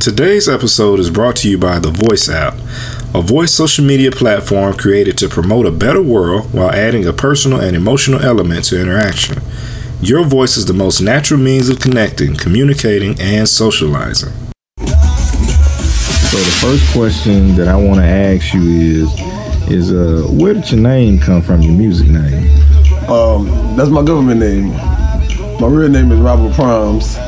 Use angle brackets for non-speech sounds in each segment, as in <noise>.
Today's episode is brought to you by the Voice app, a voice social media platform created to promote a better world while adding a personal and emotional element to interaction. Your voice is the most natural means of connecting, communicating, and socializing. So the first question that I want to ask you is, is uh, where did your name come from? Your music name? Um, that's my government name. My real name is Robert Primes.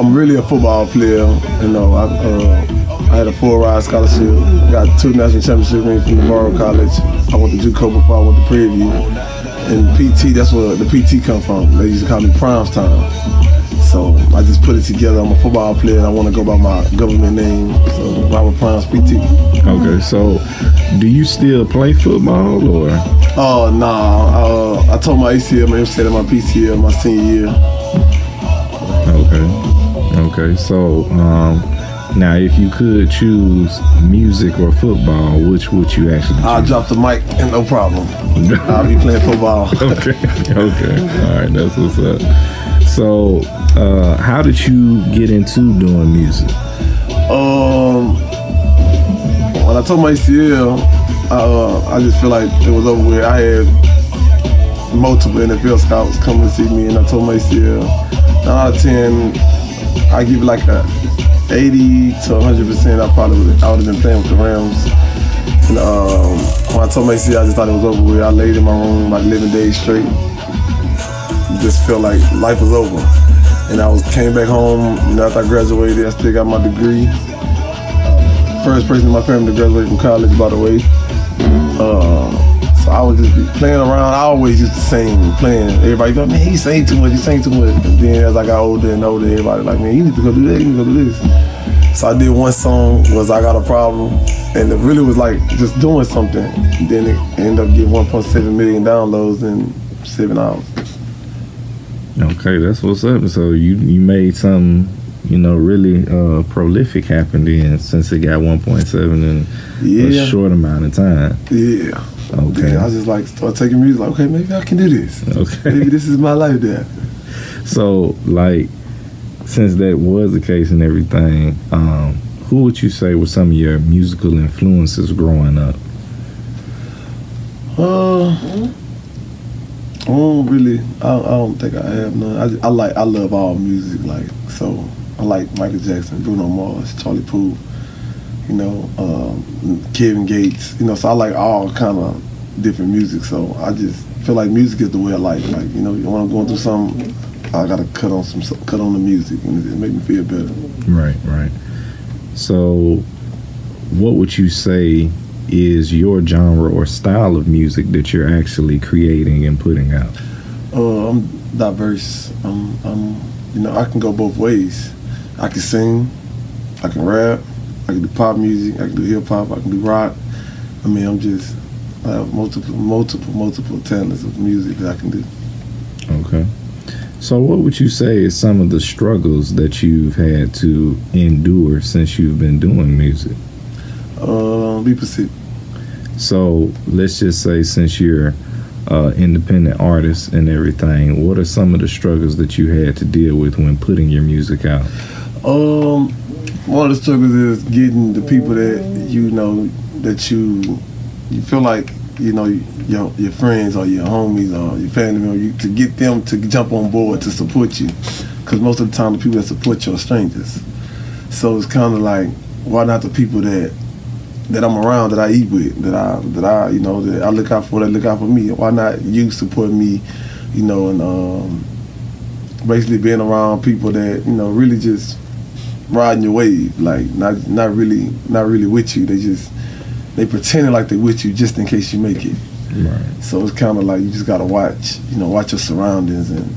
I'm really a football player. You know, I, uh, I had a full-ride scholarship. Got two national championship rings from Navarro College. I went to JUCO before I went to Prairie View. And PT, that's where the PT come from. They used to call me Primes Time. So I just put it together. I'm a football player and I want to go by my government name. So Robert Primes PT. Okay, so do you still play football or? Oh, nah. Uh, I told my ACL, my MCL, my PCL my senior year. Okay. Okay, so um, now if you could choose music or football, which would you actually choose? I'll drop the mic and no problem. I'll be playing football. <laughs> okay, okay. All right, that's what's up. So, uh, how did you get into doing music? Um, when I told my ACL, uh, I just feel like it was over with. I had multiple NFL scouts come to see me, and I told my ACL, out of 10, I give it like a 80 to 100 percent. I probably would, I would have been playing with the Rams. And um, when I told my I just thought it was over with. I laid in my room like 11 days straight. Just felt like life was over. And I was came back home. You know, after I graduated, I still got my degree. First person in my family to graduate from college, by the way. Uh, so I would just be playing around. I always used to sing, playing. Everybody go, man, he sang too much, he sang too much. And then as I got older and older, everybody like, man, you need to go do that, you need to go do this. So I did one song, was I Got a Problem. And it really was like just doing something. Then it ended up getting 1.7 million downloads in seven hours. Okay, that's what's up. So you you made some, you know, really uh, prolific happen then since it got 1.7 in yeah. a short amount of time. Yeah. Okay. I was just like start taking music. Like, okay, maybe I can do this. Okay. Maybe this is my life. There. So, like, since that was the case and everything, um, who would you say were some of your musical influences growing up? Uh, I don't really. I, I don't think I have none. I, I like. I love all music. Like so. I like Michael Jackson, Bruno Mars, Charlie Puth you know, um, Kevin Gates, you know, so I like all kind of different music. So I just feel like music is the way I like. Like, you know, when I'm going through something, I gotta cut on some cut on the music and it make me feel better. Right, right. So, what would you say is your genre or style of music that you're actually creating and putting out? Uh, I'm diverse. I'm, I'm, you know, I can go both ways. I can sing, I can rap, I can do pop music. I can do hip hop. I can do rock. I mean, I'm just I have multiple, multiple, multiple talents of music that I can do. Okay. So, what would you say is some of the struggles that you've had to endure since you've been doing music? Uh, be Pacific. So, let's just say since you're uh, independent artist and everything, what are some of the struggles that you had to deal with when putting your music out? Um, one of the struggles is getting the people that you know that you you feel like you know your your friends or your homies or your family members to get them to jump on board to support you. Because most of the time the people that support you are strangers. So it's kind of like why not the people that that I'm around that I eat with that I that I you know that I look out for that look out for me. Why not you support me you know and um, basically being around people that you know really just riding your wave, like not not really not really with you. They just they pretending like they with you just in case you make it. Right. So it's kind of like you just gotta watch, you know, watch your surroundings, and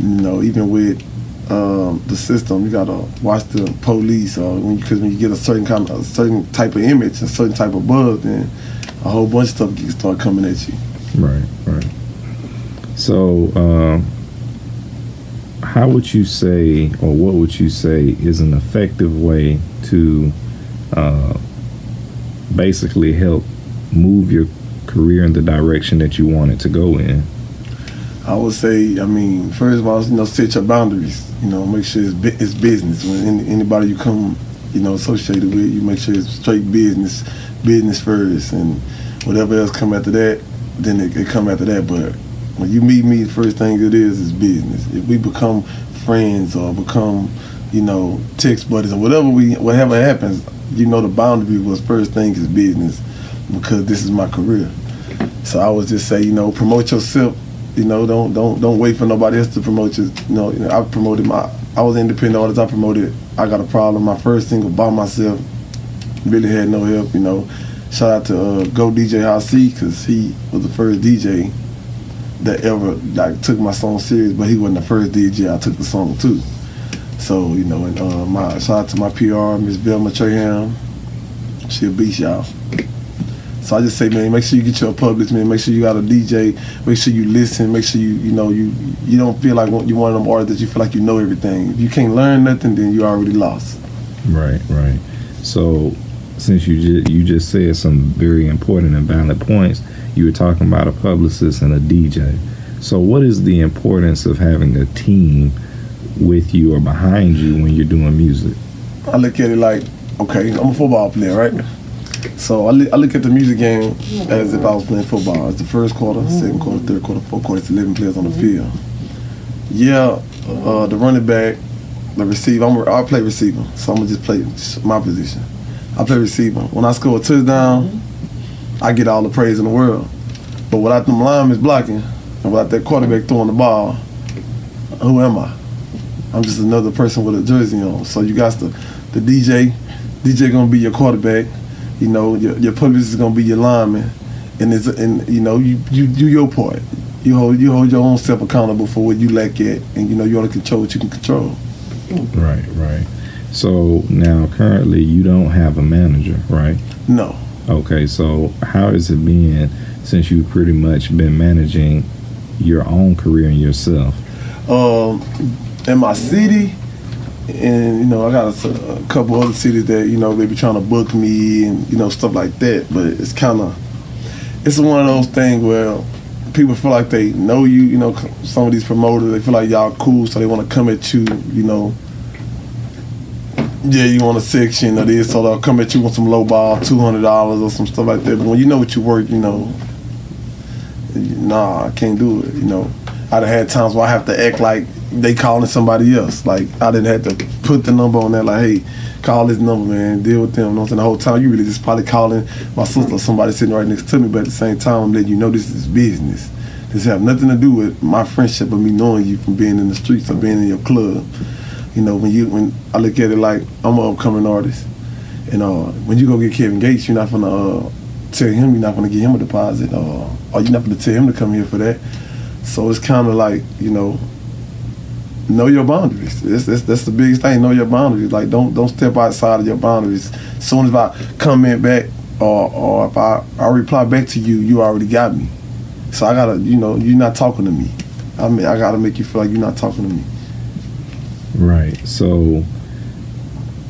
you know, even with um, the system, you gotta watch the police, or because when, when, you get a certain kind of a certain type of image, a certain type of buzz, then a whole bunch of stuff can start coming at you. Right, right. So. Um, how would you say, or what would you say, is an effective way to uh, basically help move your career in the direction that you want it to go in? I would say, I mean, first of all, you know, set your boundaries. You know, make sure it's, it's business. When anybody you come you know, associated with. You make sure it's straight business, business first, and whatever else come after that, then it, it come after that. But when you meet me, the first thing it is is business. If we become friends or become, you know, text buddies or whatever we, whatever happens, you know, the boundary was first thing is business because this is my career. So I would just say, you know, promote yourself. You know, don't don't don't wait for nobody else to promote you. You know, you know I promoted my. I was independent artist. I promoted. I got a problem. My first single by myself. Really had no help. You know, shout out to uh, Go DJ House because he was the first DJ that ever like took my song serious. But he wasn't the first DJ I took the song to. So you know, and uh, my shout out to my PR Miss Velma Traham. She a beast, y'all. So I just say, man, make sure you get your public, man. Make sure you got a DJ. Make sure you listen. Make sure you, you know, you you don't feel like you one of them artists that you feel like you know everything. If you can't learn nothing, then you already lost. Right, right. So since you just you just said some very important and valid points, you were talking about a publicist and a DJ. So what is the importance of having a team with you or behind you when you're doing music? I look at it like, okay, I'm a football player, right? So I, li- I look at the music game as if I was playing football. It's the first quarter, second quarter, third quarter, fourth quarter. It's 11 players on the field. Yeah, uh, the running back, the receiver. I'm, I play receiver, so I'm gonna just play my position. I play receiver. When I score a touchdown, I get all the praise in the world. But without them linemen blocking, and without that quarterback throwing the ball, who am I? I'm just another person with a jersey on. So you got the the DJ. DJ gonna be your quarterback. You know, your, your publicist is gonna be your lineman, and it's and you know you you do your part. You hold you hold your own self accountable for what you lack at, and you know you want to control what you can control. Right, right. So now currently you don't have a manager, right? No. Okay, so how has it been since you've pretty much been managing your own career and yourself? Um, in my city, and you know I got a, a couple other cities that you know they be trying to book me and you know stuff like that. But it's kind of it's one of those things where people feel like they know you. You know, some of these promoters they feel like y'all cool, so they want to come at you. You know, yeah, you want a section of this, so they'll come at you with some low ball, two hundred dollars or some stuff like that. But when you know what you work, you know, nah, I can't do it. You know, I'd have had times where I have to act like they calling somebody else. Like I didn't have to put the number on there. Like, hey, call this number, man. Deal with them. You know I'm saying? The whole time you really just probably calling my sister or somebody sitting right next to me. But at the same time, I'm letting you know this is business. This have nothing to do with my friendship or me knowing you from being in the streets or being in your club. You know, when you when I look at it like I'm an upcoming artist, and uh, when you go get Kevin Gates, you're not gonna uh, tell him you're not gonna give him a deposit, or or you're not gonna tell him to come here for that. So it's kind of like you know, know your boundaries. That's, that's that's the biggest thing. Know your boundaries. Like don't don't step outside of your boundaries. As soon as I comment back or or if I I reply back to you, you already got me. So I gotta you know you're not talking to me. I mean I gotta make you feel like you're not talking to me. Right. So,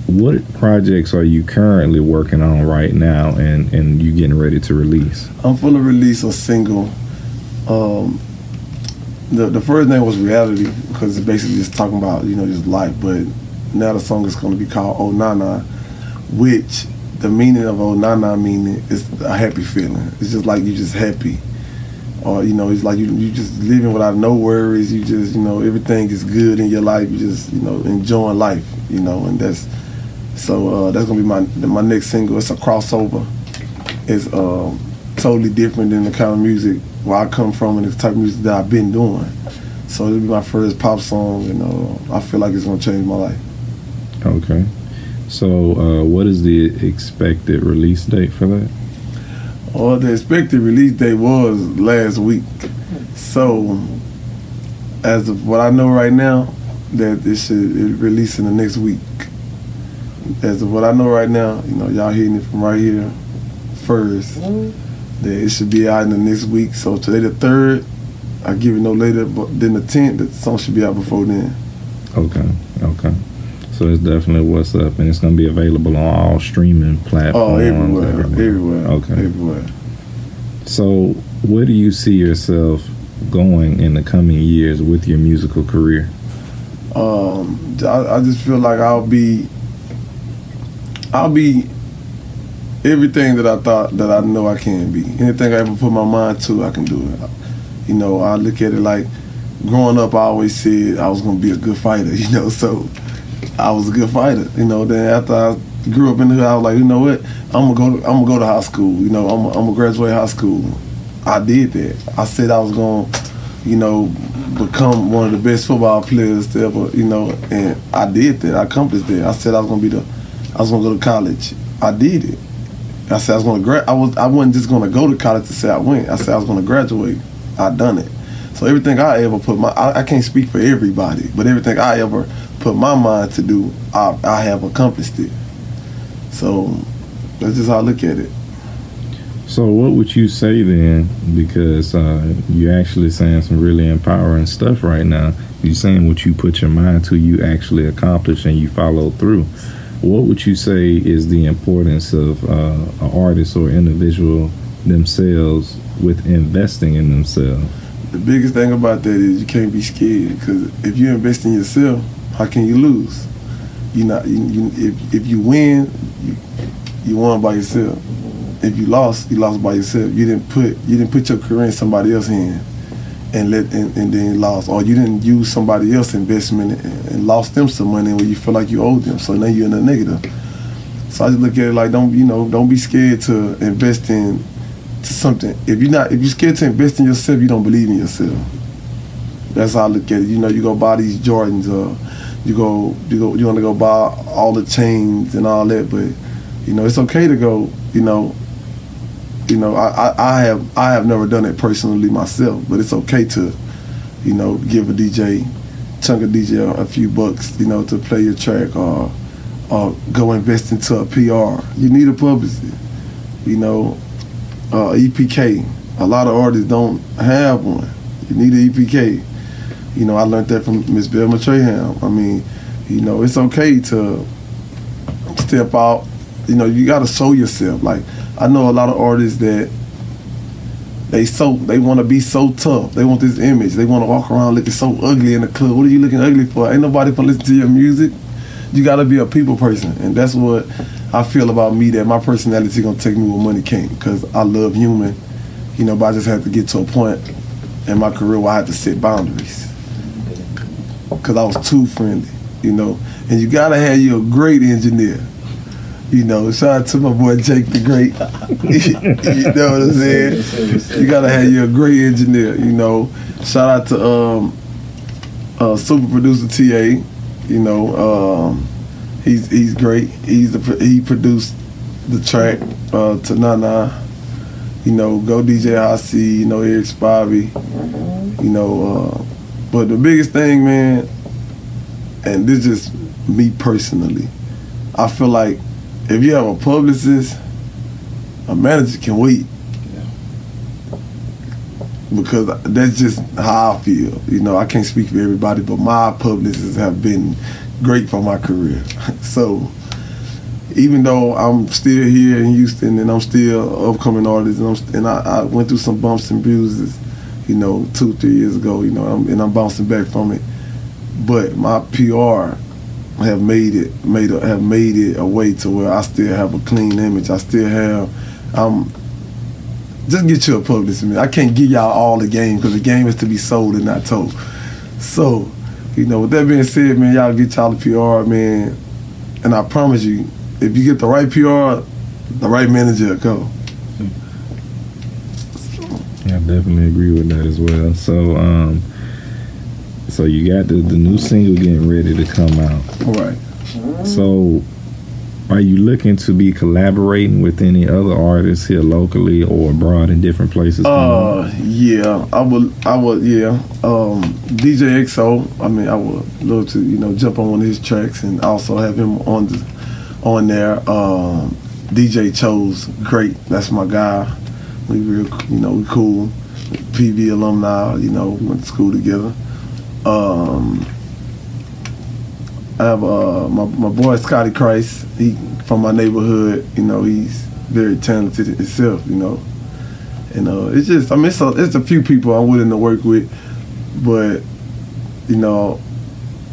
what projects are you currently working on right now, and and you getting ready to release? I'm gonna release a single. Um, the the first name was reality because it's basically just talking about you know just life. But now the song is gonna be called Oh Nana, which the meaning of Oh Nana meaning is a happy feeling. It's just like you just happy, or you know it's like you you just living without no worries. You just you know everything is good in your life. You just you know enjoying life. You know, and that's so uh, that's gonna be my my next single. It's a crossover. It's um, totally different than the kind of music where I come from and the type of music that I've been doing. So it'll be my first pop song, and uh, I feel like it's gonna change my life. Okay. So, uh, what is the expected release date for that? Well, the expected release date was last week. So, as of what I know right now, that it should release in the next week. As of what I know right now, you know, y'all hearing it from right here first. That it should be out in the next week. So today the third, I give it no later but than the tenth. The song should be out before then. Okay. Okay. So it's definitely what's up, and it's gonna be available on all streaming platforms. Oh, everywhere, everywhere, Okay. everywhere. So, where do you see yourself going in the coming years with your musical career? um, I, I just feel like I'll be I'll be everything that I thought that I know I can be. Anything I ever put my mind to, I can do it. You know, I look at it like growing up. I always said I was gonna be a good fighter. <laughs> You know, so I was a good fighter. You know, then after I grew up in the hood, I was like, you know what, I'm gonna go. To, I'm gonna go to high school. You know, I'm, I'm gonna graduate high school. I did that. I said I was gonna, you know, become one of the best football players ever, you know, and I did that. I accomplished that. I said I was gonna be the, I was gonna go to college. I did it. I said I was gonna grad. I was. I wasn't just gonna go to college to say I went. I said I was gonna graduate. I done it. So everything I ever put my, I, I can't speak for everybody, but everything I ever put my mind to do, I, I have accomplished it. So that's just how I look at it. So what would you say then? Because uh, you're actually saying some really empowering stuff right now. You're saying what you put your mind to, you actually accomplish and you follow through. What would you say is the importance of uh, an artist or individual themselves with investing in themselves? The biggest thing about that is you can't be scared because if you invest in yourself, how can you lose? You not you, you, if if you win, you, you won by yourself. If you lost, you lost by yourself. You didn't put you didn't put your career in somebody else's hand and let and, and then lost, or you didn't use somebody else's investment and, and lost them some money where you feel like you owed them. So now you're in the negative. So I just look at it like don't you know don't be scared to invest in to something. If you're not if you're scared to invest in yourself, you don't believe in yourself. That's how I look at it. You know, you go buy these Jordans, or you go you go you want to go buy all the chains and all that, but you know it's okay to go. You know, you know I, I, I have I have never done it personally myself, but it's okay to, you know, give a DJ, chunk a DJ a few bucks, you know, to play your track or or go invest into a PR. You need a publicist. You know, uh, EPK. A lot of artists don't have one. You need an EPK. You know, I learned that from Miss Velma Traham. I mean, you know, it's okay to step out. You know, you got to show yourself. Like I know a lot of artists that they so they want to be so tough. They want this image. They want to walk around looking so ugly in the club. What are you looking ugly for? Ain't nobody gonna listen to your music. You got to be a people person, and that's what I feel about me. That my personality gonna take me where money can't, because I love human. You know, but I just had to get to a point in my career where I had to set boundaries because I was too friendly, you know. And you gotta have you a great engineer. You know, shout out to my boy Jake the Great. <laughs> you know what I'm saying? You gotta have you a great engineer. You know, shout out to um, uh, super producer Ta. You know, um, he's he's great. He's the he produced the track uh, to Nana. You know, go DJ Hasi. You know, Eric Spivey. You know. Uh, but the biggest thing, man, and this is me personally, I feel like if you have a publicist, a manager can wait. Because that's just how I feel. You know, I can't speak for everybody, but my publicists have been great for my career. <laughs> so even though I'm still here in Houston and I'm still upcoming artist and, I'm, and I, I went through some bumps and bruises, you know, two, three years ago, you know, I'm, and I'm bouncing back from it. But my PR have made it made a, have made it a way to where I still have a clean image. I still have um just get you a publicist, man. I can't give y'all all the game because the game is to be sold and not told. So, you know, with that being said, man, y'all get y'all the PR, man. And I promise you, if you get the right PR, the right manager will go. I definitely agree with that as well. So, um, so you got the, the new single getting ready to come out. All right. So, are you looking to be collaborating with any other artists here locally or abroad in different places? Uh, yeah, I would, I would, yeah. Um, DJ XO, I mean, I would love to, you know, jump on one of his tracks and also have him on the, on there. Um, DJ Chose, great, that's my guy. We real, you know, we cool. PV alumni, you know, went to school together. Um, I have uh, my, my boy Scotty Christ. He from my neighborhood. You know, he's very talented himself. You know, and uh, it's just I mean, it's a, it's a few people I'm willing to work with, but you know,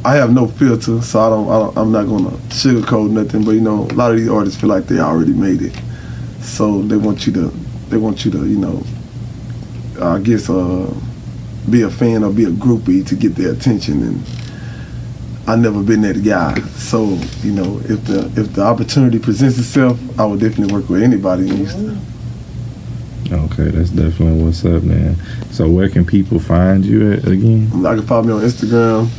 I have no filter, so I don't, I don't. I'm not gonna sugarcoat nothing. But you know, a lot of these artists feel like they already made it, so they want you to, they want you to, you know, I guess, uh, be a fan or be a groupie to get their attention. And I never been that guy. So you know, if the if the opportunity presents itself, I would definitely work with anybody in Houston. Okay, that's definitely what's up, man. So where can people find you at again? I can follow me on Instagram,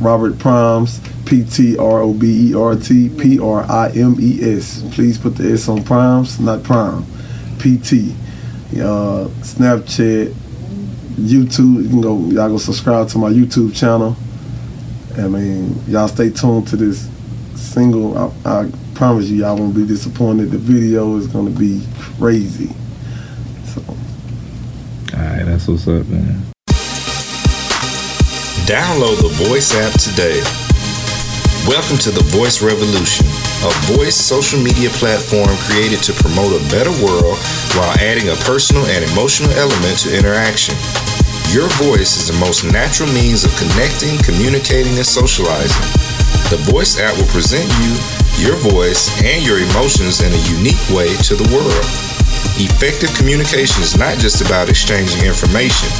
Robert Primes, P T R O B E R T P R I M E S. Please put the S on Primes, not Prime. P T. Uh, Snapchat, YouTube. You can go. Y'all go subscribe to my YouTube channel. I mean, y'all stay tuned to this single. I, I promise you, y'all won't be disappointed. The video is gonna be crazy. So. All right, that's what's up, man. Download the Voice app today. Welcome to the Voice Revolution, a voice social media platform created to promote a better world while adding a personal and emotional element to interaction. Your voice is the most natural means of connecting, communicating, and socializing. The Voice app will present you, your voice, and your emotions in a unique way to the world. Effective communication is not just about exchanging information.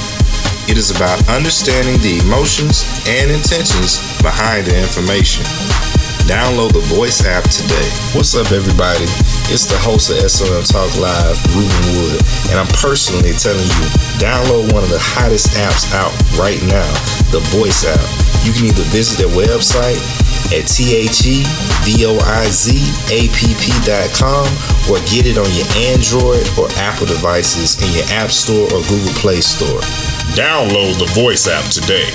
It is about understanding the emotions and intentions behind the information. Download the Voice app today. What's up, everybody? It's the host of SOM Talk Live, Ruben Wood, and I'm personally telling you, download one of the hottest apps out right now, the Voice app. You can either visit their website at thevoizapp.com or get it on your Android or Apple devices in your App Store or Google Play Store. Download the Voice app today.